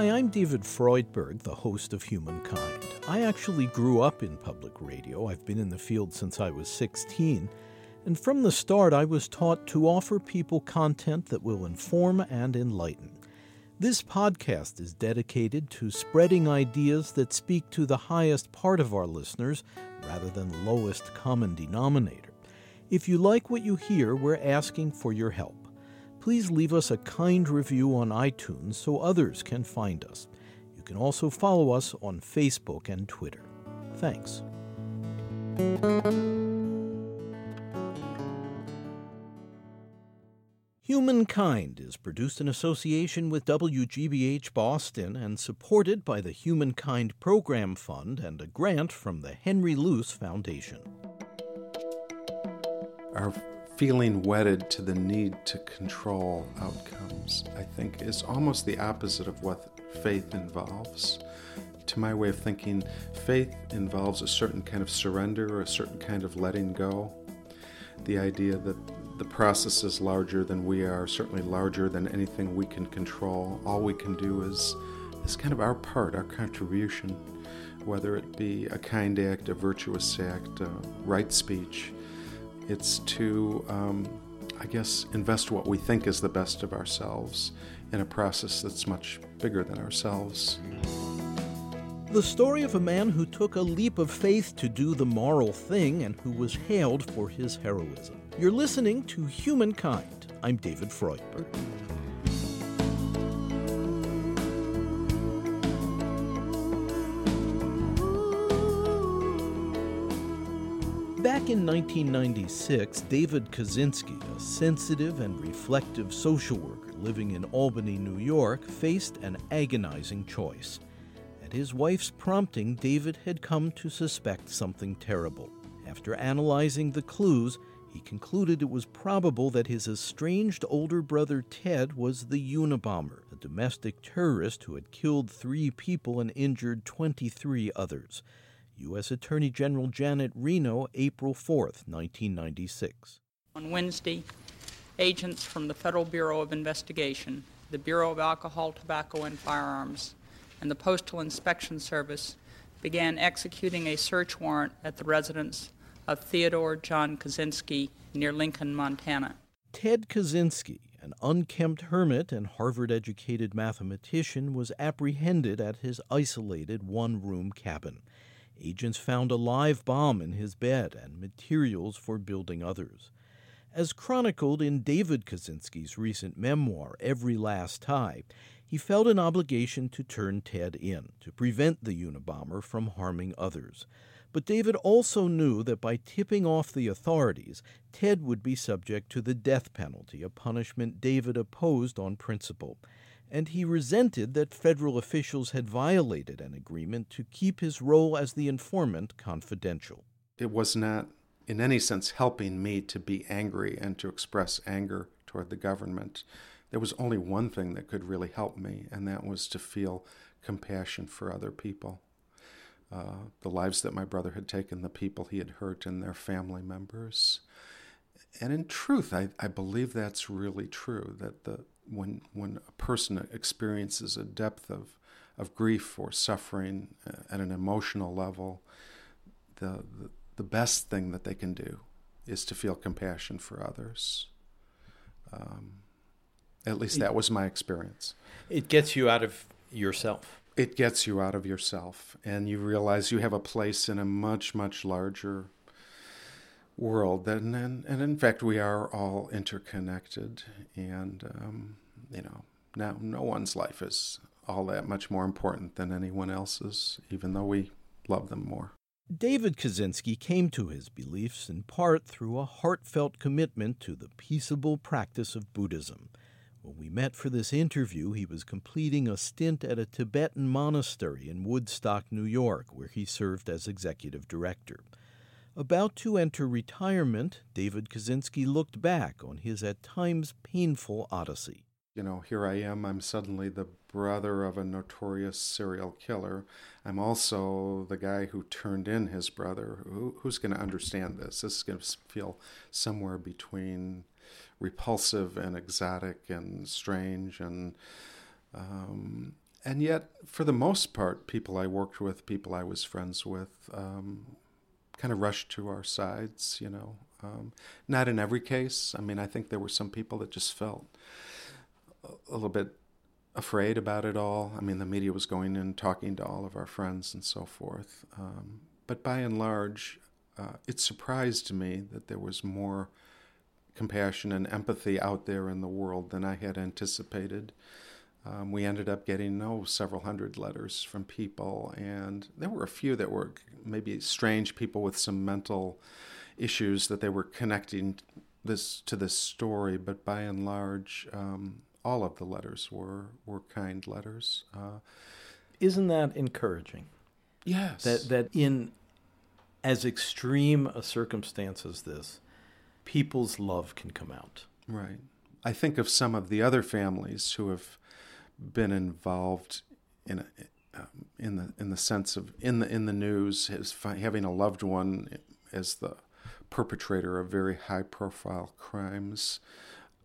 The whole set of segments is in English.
Hi, I'm David Freudberg, the host of Humankind. I actually grew up in public radio. I've been in the field since I was 16. And from the start, I was taught to offer people content that will inform and enlighten. This podcast is dedicated to spreading ideas that speak to the highest part of our listeners rather than the lowest common denominator. If you like what you hear, we're asking for your help. Please leave us a kind review on iTunes so others can find us. You can also follow us on Facebook and Twitter. Thanks. Humankind is produced in association with WGBH Boston and supported by the Humankind Program Fund and a grant from the Henry Luce Foundation. Our feeling wedded to the need to control outcomes, I think, is almost the opposite of what faith involves. To my way of thinking, faith involves a certain kind of surrender or a certain kind of letting go. The idea that the process is larger than we are, certainly larger than anything we can control. All we can do is, is kind of our part, our contribution, whether it be a kind act, a virtuous act, a right speech. It's to, um, I guess, invest what we think is the best of ourselves in a process that's much bigger than ourselves. The story of a man who took a leap of faith to do the moral thing and who was hailed for his heroism. You're listening to Humankind. I'm David Freudberg. Back in 1996, David Kaczynski, a sensitive and reflective social worker living in Albany, New York, faced an agonizing choice. At his wife's prompting, David had come to suspect something terrible. After analyzing the clues, he concluded it was probable that his estranged older brother Ted was the Unabomber, a domestic terrorist who had killed three people and injured 23 others. U.S. Attorney General Janet Reno, April 4, 1996. On Wednesday, agents from the Federal Bureau of Investigation, the Bureau of Alcohol, Tobacco, and Firearms, and the Postal Inspection Service began executing a search warrant at the residence of Theodore John Kaczynski near Lincoln, Montana. Ted Kaczynski, an unkempt hermit and Harvard educated mathematician, was apprehended at his isolated one room cabin. Agents found a live bomb in his bed and materials for building others. As chronicled in David Kaczynski's recent memoir, Every Last Tie, he felt an obligation to turn Ted in to prevent the Unabomber from harming others. But David also knew that by tipping off the authorities, Ted would be subject to the death penalty, a punishment David opposed on principle. And he resented that federal officials had violated an agreement to keep his role as the informant confidential. It was not, in any sense, helping me to be angry and to express anger toward the government. There was only one thing that could really help me, and that was to feel compassion for other people uh, the lives that my brother had taken, the people he had hurt, and their family members. And in truth, I, I believe that's really true. That the when when a person experiences a depth of of grief or suffering uh, at an emotional level, the, the the best thing that they can do is to feel compassion for others. Um, at least that was my experience. It gets you out of yourself it gets you out of yourself and you realize you have a place in a much much larger world and and, and in fact we are all interconnected and um, you know now no one's life is all that much more important than anyone else's even though we love them more David Kaczynski came to his beliefs in part through a heartfelt commitment to the peaceable practice of Buddhism. When we met for this interview, he was completing a stint at a Tibetan monastery in Woodstock, New York, where he served as executive director. About to enter retirement, David Kaczynski looked back on his at times painful odyssey. You know, here I am, I'm suddenly the brother of a notorious serial killer. I'm also the guy who turned in his brother. Who, who's going to understand this? This is going to feel somewhere between repulsive and exotic and strange and um, and yet, for the most part, people I worked with, people I was friends with, um, kind of rushed to our sides, you know. Um, not in every case. I mean, I think there were some people that just felt a little bit afraid about it all. I mean, the media was going in talking to all of our friends and so forth. Um, but by and large, uh, it surprised me that there was more compassion and empathy out there in the world than I had anticipated. Um, we ended up getting oh several hundred letters from people, and there were a few that were maybe strange people with some mental issues that they were connecting this to this story. But by and large, um, all of the letters were were kind letters. Uh, Isn't that encouraging? yes, That that in as extreme a circumstance as this, people's love can come out. Right. I think of some of the other families who have been involved in um, in the in the sense of in the in the news fi- having a loved one as the perpetrator of very high profile crimes.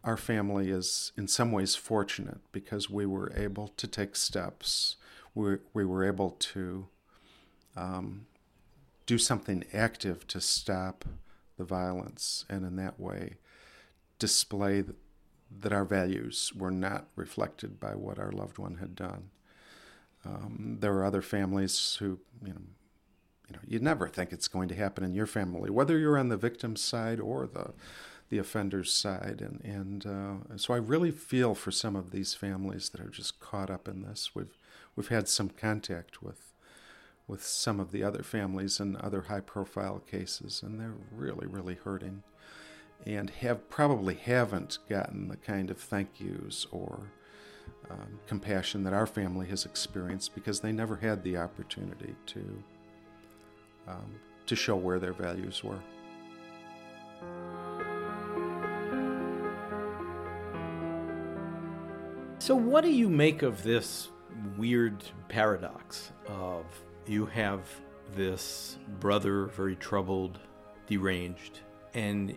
Our family is in some ways fortunate because we were able to take steps. We we were able to um, do something active to stop the violence and in that way display that our values were not reflected by what our loved one had done. Um, there are other families who, you know, you know, you never think it's going to happen in your family, whether you're on the victim's side or the the offender's side, and and uh, so I really feel for some of these families that are just caught up in this. We've we've had some contact with with some of the other families and other high profile cases, and they're really really hurting and have probably haven't gotten the kind of thank yous or um, compassion that our family has experienced because they never had the opportunity to um, to show where their values were. So, what do you make of this weird paradox of you have this brother, very troubled, deranged, and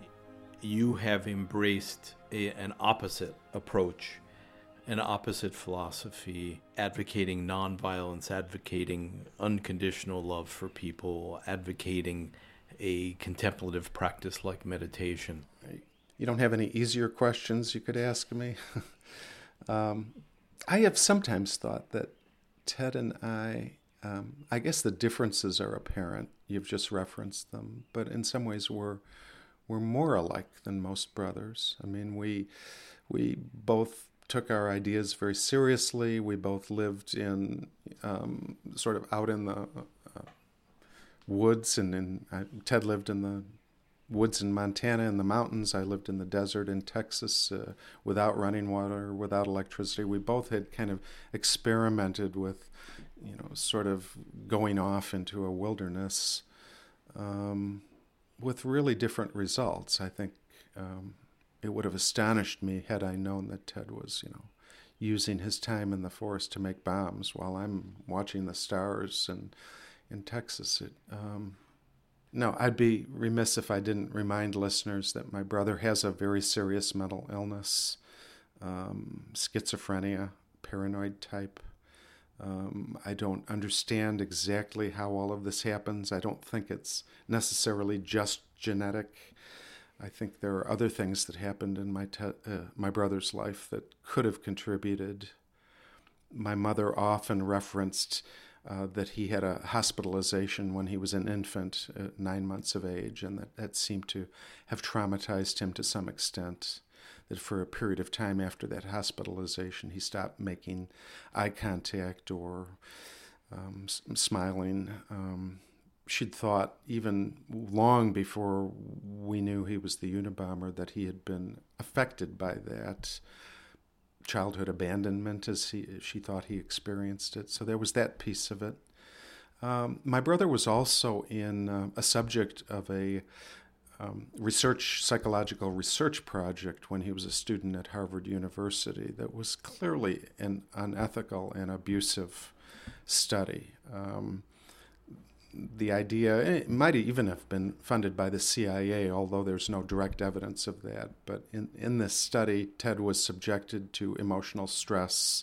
you have embraced a, an opposite approach, an opposite philosophy, advocating nonviolence, advocating unconditional love for people, advocating a contemplative practice like meditation. You don't have any easier questions you could ask me? um, I have sometimes thought that Ted and I, um, I guess the differences are apparent. You've just referenced them, but in some ways we're we're more alike than most brothers. I mean, we we both took our ideas very seriously. We both lived in um, sort of out in the uh, woods, and in, uh, Ted lived in the woods in Montana in the mountains. I lived in the desert in Texas uh, without running water, without electricity. We both had kind of experimented with, you know, sort of going off into a wilderness um, with really different results. I think um, it would have astonished me had I known that Ted was, you know, using his time in the forest to make bombs while I'm watching the stars and in Texas. It, um, no, I'd be remiss if I didn't remind listeners that my brother has a very serious mental illness, um, schizophrenia, paranoid type. Um, I don't understand exactly how all of this happens. I don't think it's necessarily just genetic. I think there are other things that happened in my te- uh, my brother's life that could have contributed. My mother often referenced uh, that he had a hospitalization when he was an infant, nine months of age, and that, that seemed to have traumatized him to some extent. That for a period of time after that hospitalization, he stopped making eye contact or um, smiling. Um, she'd thought, even long before we knew he was the Unabomber, that he had been affected by that childhood abandonment as he she thought he experienced it. So there was that piece of it. Um, my brother was also in uh, a subject of a um, research psychological research project when he was a student at Harvard University that was clearly an unethical and abusive study. Um, the idea it might even have been funded by the CIA, although there's no direct evidence of that. But in, in this study, Ted was subjected to emotional stress,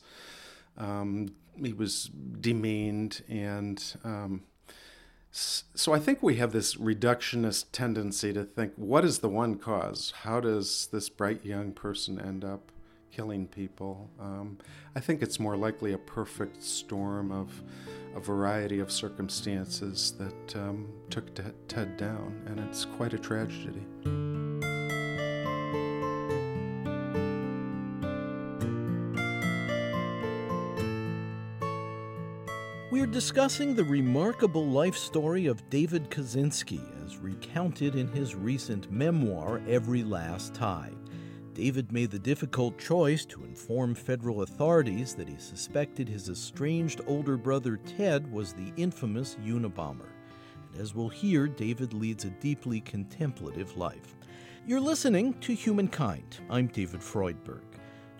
um, he was demeaned and um, so I think we have this reductionist tendency to think, what is the one cause? How does this bright young person end up killing people? Um, I think it's more likely a perfect storm of a variety of circumstances that um, took Ted down, and it's quite a tragedy. Discussing the remarkable life story of David Kaczynski as recounted in his recent memoir, Every Last Tie. David made the difficult choice to inform federal authorities that he suspected his estranged older brother Ted was the infamous Unabomber. And as we'll hear, David leads a deeply contemplative life. You're listening to Humankind. I'm David Freudberg.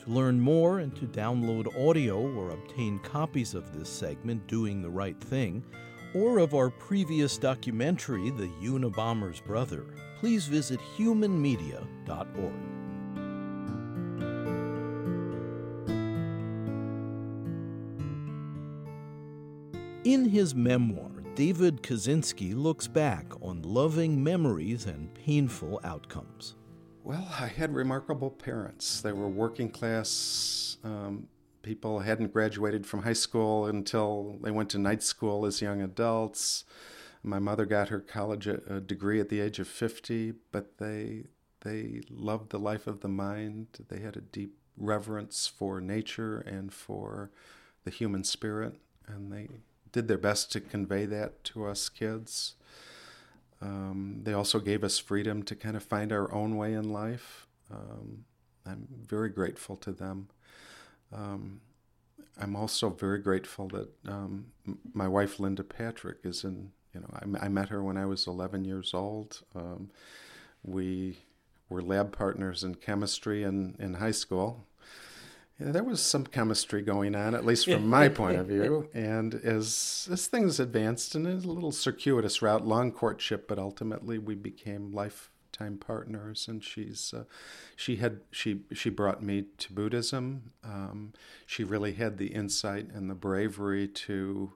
To learn more and to download audio or obtain copies of this segment, Doing the Right Thing, or of our previous documentary, The Unabomber's Brother, please visit humanmedia.org. In his memoir, David Kaczynski looks back on loving memories and painful outcomes. Well, I had remarkable parents. They were working class um, people, hadn't graduated from high school until they went to night school as young adults. My mother got her college a degree at the age of 50, but they they loved the life of the mind. They had a deep reverence for nature and for the human spirit, and they did their best to convey that to us kids. Um, they also gave us freedom to kind of find our own way in life. Um, I'm very grateful to them. Um, I'm also very grateful that um, my wife Linda Patrick is in. You know, I, I met her when I was 11 years old. Um, we were lab partners in chemistry in, in high school. Yeah, there was some chemistry going on, at least from my point of view. And as as things advanced, and a little circuitous route, long courtship, but ultimately we became lifetime partners. And she's uh, she had she she brought me to Buddhism. Um, she really had the insight and the bravery to.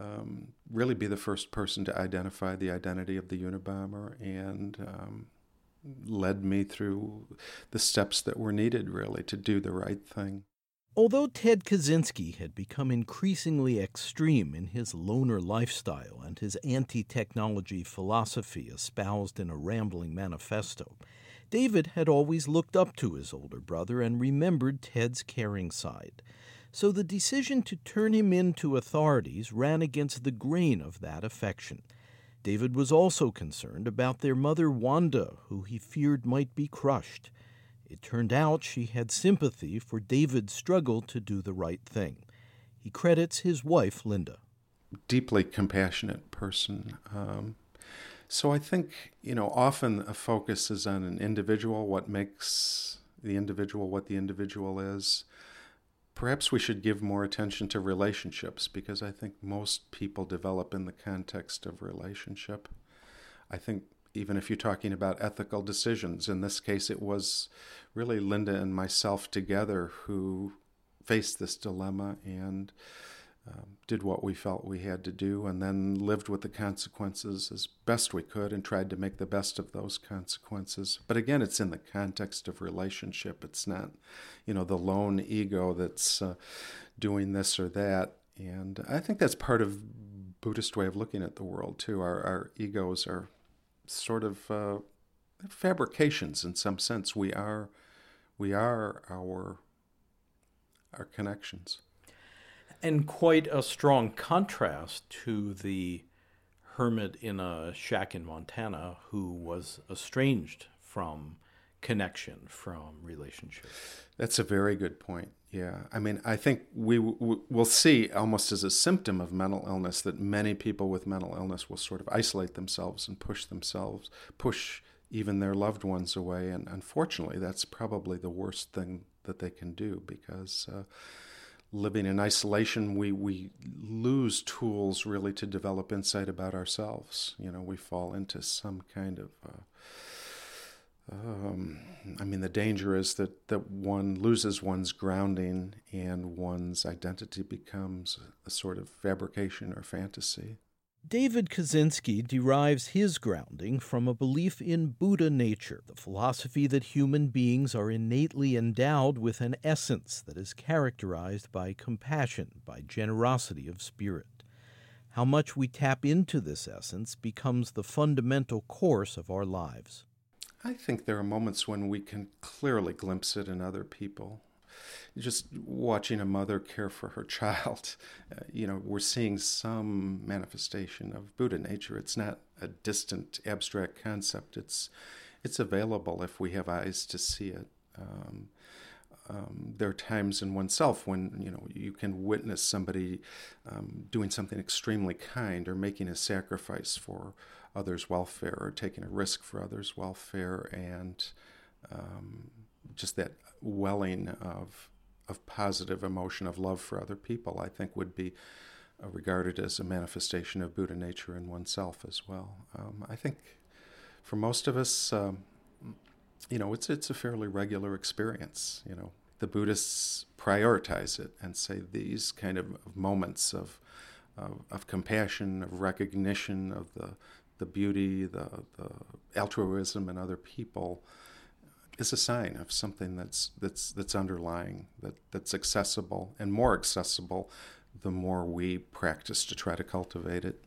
Um, really be the first person to identify the identity of the Unabomber and um, led me through the steps that were needed, really, to do the right thing. Although Ted Kaczynski had become increasingly extreme in his loner lifestyle and his anti technology philosophy espoused in a rambling manifesto, David had always looked up to his older brother and remembered Ted's caring side. So the decision to turn him in to authorities ran against the grain of that affection. David was also concerned about their mother Wanda, who he feared might be crushed. It turned out she had sympathy for David's struggle to do the right thing. He credits his wife, Linda. Deeply compassionate person. Um, so I think, you know, often a focus is on an individual, what makes the individual what the individual is perhaps we should give more attention to relationships because I think most people develop in the context of relationship. I think even if you're talking about ethical decisions, in this case, it was really Linda and myself together who faced this dilemma and um, did what we felt we had to do, and then lived with the consequences as best we could and tried to make the best of those consequences. But again, it's in the context of relationship. It's not, you know, the lone ego that's uh, doing this or that. And I think that's part of Buddhist way of looking at the world too. Our, our egos are sort of uh, fabrications in some sense. We are, we are our, our connections and quite a strong contrast to the hermit in a shack in Montana who was estranged from connection, from relationship. That's a very good point. Yeah. I mean, I think we will see almost as a symptom of mental illness that many people with mental illness will sort of isolate themselves and push themselves, push even their loved ones away. And unfortunately, that's probably the worst thing that they can do because. Uh, living in isolation, we, we lose tools really to develop insight about ourselves. You know, we fall into some kind of uh, Um, I mean, the danger is that, that one loses one's grounding and one's identity becomes a sort of fabrication or fantasy. David Kaczynski derives his grounding from a belief in Buddha nature, the philosophy that human beings are innately endowed with an essence that is characterized by compassion, by generosity of spirit. How much we tap into this essence becomes the fundamental course of our lives. I think there are moments when we can clearly glimpse it in other people just watching a mother care for her child, uh, you know, we're seeing some manifestation of Buddha nature. It's not a distant, abstract concept. It's it's available if we have eyes to see it. Um, um, there are times in oneself when you know you can witness somebody um, doing something extremely kind or making a sacrifice for others' welfare or taking a risk for others' welfare, and um, just that welling of of positive emotion of love for other people, I think would be uh, regarded as a manifestation of Buddha nature in oneself as well. Um, I think for most of us, um, you know, it's it's a fairly regular experience. You know, the Buddhists prioritize it and say these kind of moments of of, of compassion, of recognition of the the beauty, the, the altruism in other people is a sign of something that's that's that's underlying that that's accessible and more accessible the more we practice to try to cultivate it.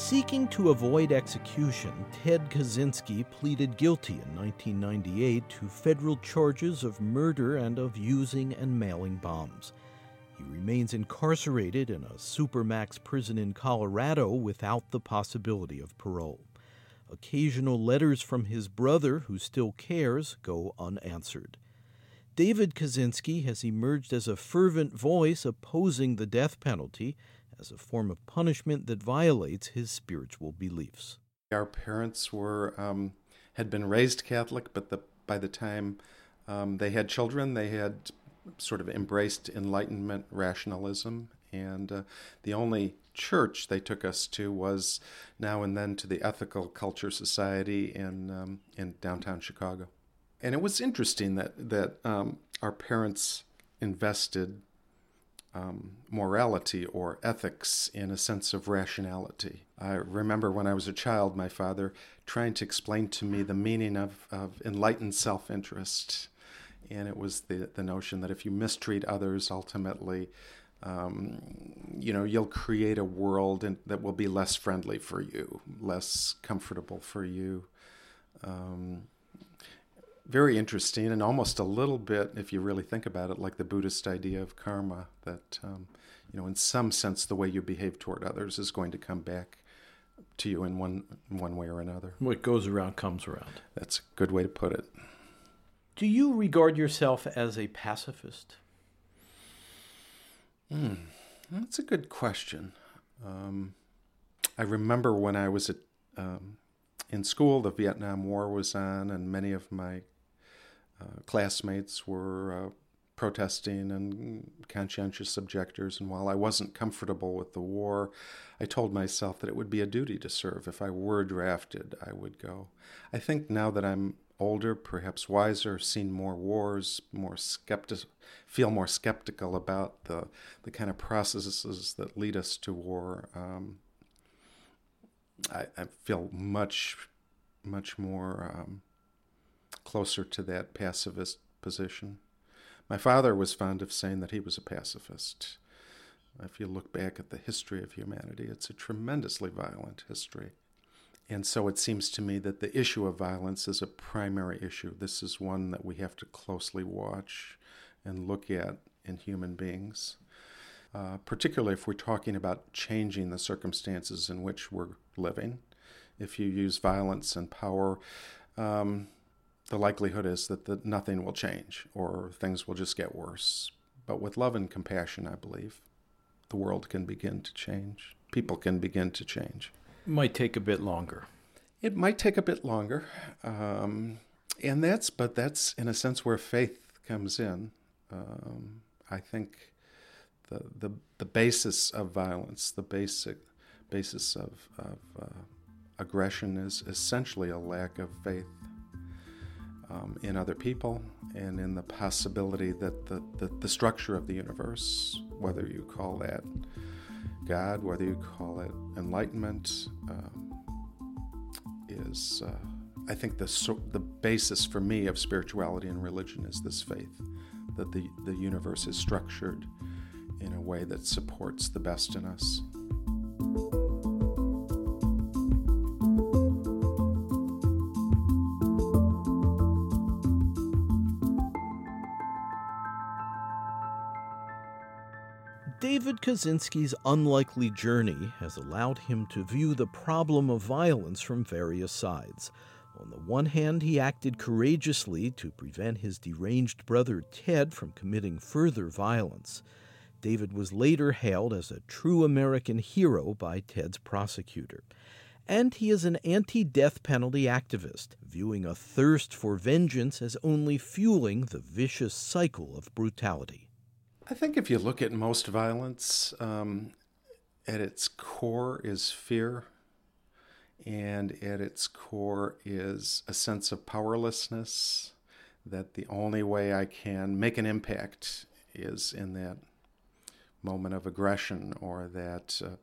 Seeking to avoid execution, Ted Kaczynski pleaded guilty in 1998 to federal charges of murder and of using and mailing bombs. He remains incarcerated in a supermax prison in Colorado without the possibility of parole. Occasional letters from his brother, who still cares, go unanswered. David Kaczynski has emerged as a fervent voice opposing the death penalty as a form of punishment that violates his spiritual beliefs. Our parents were um, had been raised Catholic, but the, by the time um, they had children, they had sort of embraced Enlightenment rationalism, and uh, the only church they took us to was now and then to the Ethical Culture Society in um, in downtown Chicago, and it was interesting that that um, our parents invested um, morality or ethics in a sense of rationality. I remember when I was a child, my father trying to explain to me the meaning of, of enlightened self interest. And it was the, the notion that if you mistreat others, ultimately, um, you know, you'll create a world in, that will be less friendly for you, less comfortable for you. Um, very interesting and almost a little bit, if you really think about it, like the Buddhist idea of karma. That um, you know, in some sense, the way you behave toward others is going to come back to you in one in one way or another. What goes around comes around. That's a good way to put it. Do you regard yourself as a pacifist? Hmm, that's a good question. Um, I remember when I was at, um, in school, the Vietnam War was on, and many of my classmates were uh, protesting and conscientious objectors. And while I wasn't comfortable with the war, I told myself that it would be a duty to serve. If I were drafted, I would go. I think now that I'm older, perhaps wiser, seen more wars, more skeptic, feel more skeptical about the the kind of processes that lead us to war. Um, I, I, feel much, much more um, closer to that pacifist position. My father was fond of saying that he was a pacifist. If you look back at the history of humanity, it's a tremendously violent history. And so it seems to me that the issue of violence is a primary issue. This is one that we have to closely watch and look at in human beings, uh, particularly if we're talking about changing the circumstances in which we're living. If you use violence and power, um, the likelihood is that the, nothing will change or things will just get worse. But with love and compassion, I believe, the world can begin to change. People can begin to change. It Might take a bit longer. It might take a bit longer. Um, and that's but that's in a sense where faith comes in. Um, I think the the the basis of violence, the basic basis of, of uh, aggression, is essentially a lack of faith um, in other people and in the possibility that the, the, the structure of the universe, whether you call that God, whether you call it enlightenment, um, is, uh, I think, the, the basis for me of spirituality and religion is this faith that the, the universe is structured in a way that supports the best in us. Kaczynski's unlikely journey has allowed him to view the problem of violence from various sides. On the one hand, he acted courageously to prevent his deranged brother Ted from committing further violence. David was later hailed as a true American hero by Ted's prosecutor. And he is an anti death penalty activist, viewing a thirst for vengeance as only fueling the vicious cycle of brutality. I think if you look at most violence, um, at its core is fear, and at its core is a sense of powerlessness that the only way I can make an impact is in that moment of aggression or that uh,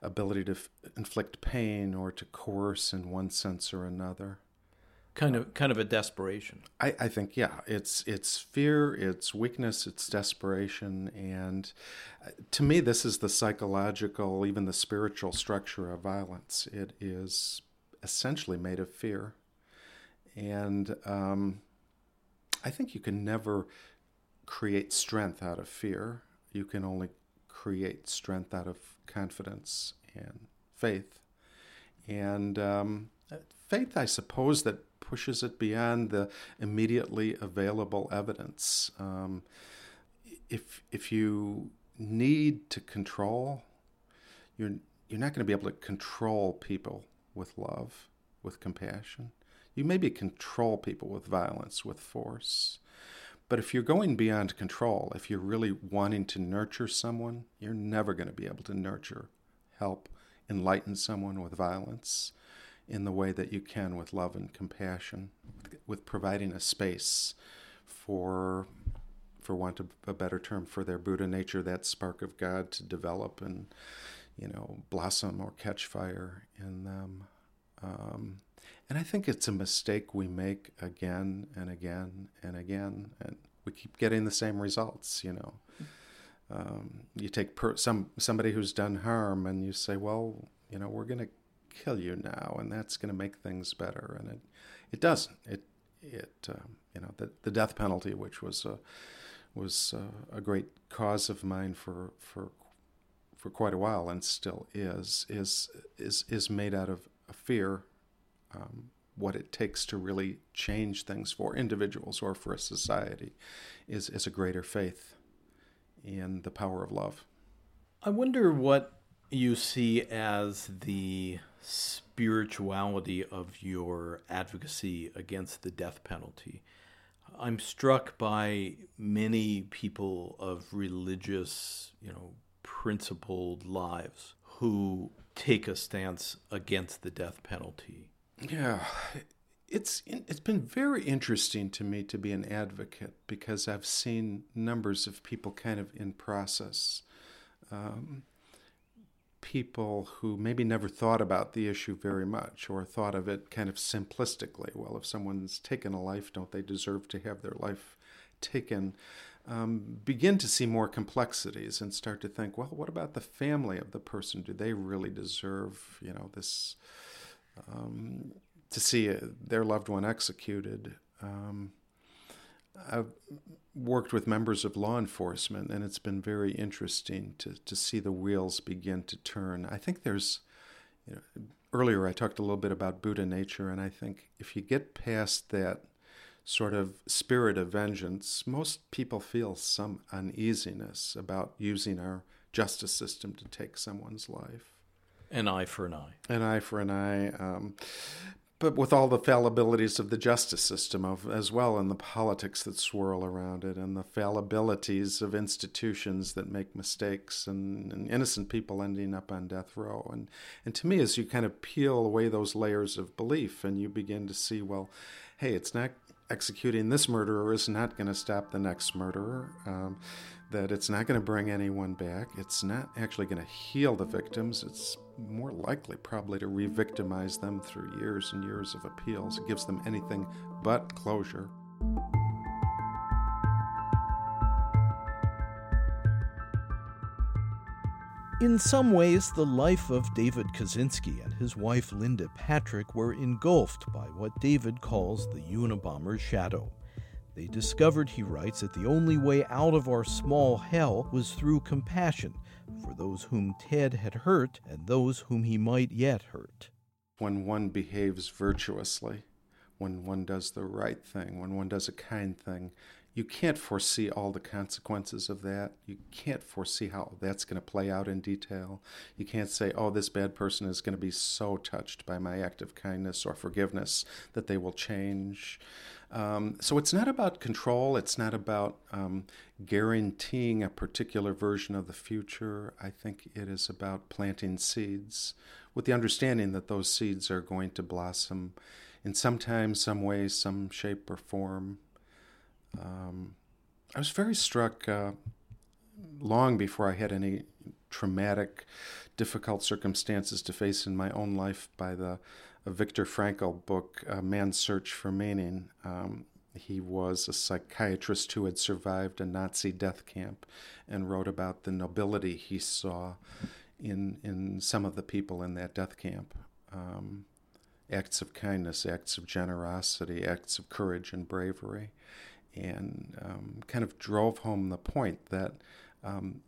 ability to f- inflict pain or to coerce in one sense or another kind of kind of a desperation. I, I think yeah, it's it's fear, it's weakness, it's desperation, and uh, to me, this is the psychological, even the spiritual structure of violence. It is essentially made of fear, and um, I think you can never create strength out of fear. You can only create strength out of confidence and faith, and um, faith, I suppose, that pushes it beyond the immediately available evidence. Um, if if you need to control, you're you're not going to be able to control people with love, with compassion. You maybe control people with violence, with force. But if you're going beyond control, if you're really wanting to nurture someone, you're never going to be able to nurture, help, enlighten someone with violence in the way that you can with love and compassion, with providing a space for, for want of a better term, for their Buddha nature, that spark of God to develop and, you know, blossom or catch fire in them. Um, and I think it's a mistake we make again and again and again, and we keep getting the same results. You know, um, you take per- some somebody who's done harm, and you say, well, you know, we're going to kill you now, and that's going to make things better. And it, it doesn't. It, it, um, you know, the, the death penalty, which was a, was a, a great cause of mine for for for quite a while, and still is, is is is made out of fear. Um, what it takes to really change things for individuals or for a society is is a greater faith in the power of love. I wonder what you see as the spirituality of your advocacy against the death penalty. I'm struck by many people of religious, you know, principled lives who take a stance against the death penalty. Yeah, it's it's been very interesting to me to be an advocate because I've seen numbers of people kind of in process. Um, people who maybe never thought about the issue very much or thought of it kind of simplistically. Well, if someone's taken a life, don't they deserve to have their life taken? Um, begin to see more complexities and start to think, well, what about the family of the person? Do they really deserve, you know, this um, to see a, their loved one executed? Um, I've worked with members of law enforcement, and it's been very interesting to, to see the wheels begin to turn. I think there's, you know, earlier I talked a little bit about Buddha nature, and I think if you get past that sort of spirit of vengeance, most people feel some uneasiness about using our justice system to take someone's life. An eye for an eye. An eye for an eye. Um, but with all the fallibilities of the justice system of, as well and the politics that swirl around it and the fallibilities of institutions that make mistakes and, and, innocent people ending up on death row. And and to me as you kind of peel away those layers of belief and you begin to see well hey it's not executing this murderer is not going to stop the next murderer. Um, that it's not going to bring anyone back it's not actually going to heal the victims it's more likely probably to re victimize them through years and years of appeals. It gives them anything but closure. In some ways, the life of David Kaczynski and his wife Linda Patrick were engulfed by what David calls the Unabomber's shadow. They discovered, he writes, that the only way out of our small hell was through compassion for those whom Ted had hurt and those whom he might yet hurt. When one behaves virtuously, when one does the right thing, when one does a kind thing, you can't foresee all the consequences of that. You can't foresee how that's going to play out in detail. You can't say, oh, this bad person is going to be so touched by my act of kindness or forgiveness that they will change. Um, so it's not about control, it's not about um, guaranteeing a particular version of the future. I think it is about planting seeds with the understanding that those seeds are going to blossom in some time, some way, some shape or form. Um, I was very struck uh, long before I had any traumatic, difficult circumstances to face in my own life by the a Viktor Frankl book, Man's Search for Meaning. Um, he was a psychiatrist who had survived a Nazi death camp and wrote about the nobility he saw in, in some of the people in that death camp. Um, acts of kindness, acts of generosity, acts of courage and bravery, and um, kind of drove home the point that um,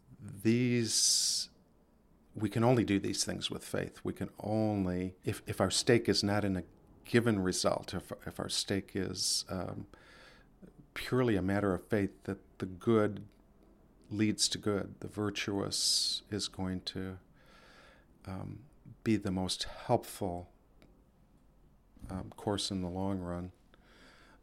these we can only do these things with faith. We can only, if, if our stake is not in a given result, if, if our stake is um, purely a matter of faith that the good leads to good, the virtuous is going to um, be the most helpful um, course in the long run.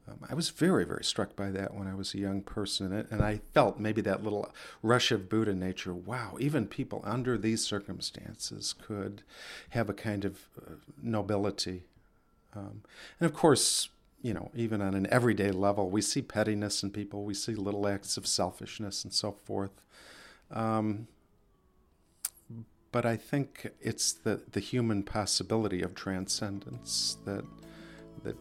Um, I was very, very struck by that when I was a young person, and I felt maybe that little rush of Buddha nature. Wow, even people under these circumstances could have a kind of uh, nobility. Um, and of course, you know, even on an everyday level, we see pettiness in people, we see little acts of selfishness and so forth. Um, but I think it's the, the human possibility of transcendence that that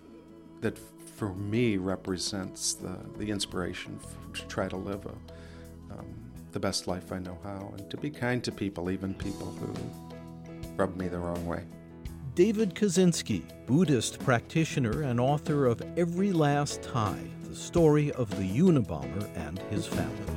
that for me represents the, the inspiration to try to live a, um, the best life I know how and to be kind to people, even people who rub me the wrong way. David Kaczynski, Buddhist practitioner and author of Every Last Tie the story of the Unabomber and his family.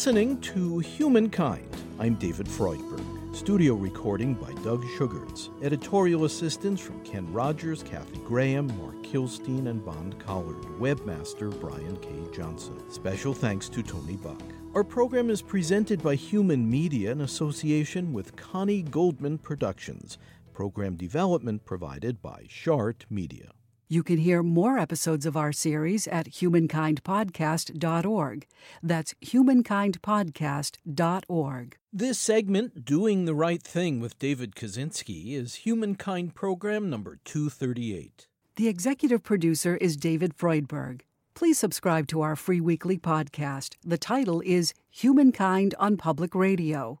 Listening to Humankind. I'm David Freudberg. Studio recording by Doug Sugars. Editorial assistance from Ken Rogers, Kathy Graham, Mark Kilstein, and Bond Collard. Webmaster Brian K. Johnson. Special thanks to Tony Buck. Our program is presented by Human Media in association with Connie Goldman Productions. Program development provided by Shart Media. You can hear more episodes of our series at humankindpodcast.org. That's humankindpodcast.org. This segment, Doing the Right Thing with David Kaczynski, is Humankind Program number 238. The executive producer is David Freudberg. Please subscribe to our free weekly podcast. The title is Humankind on Public Radio.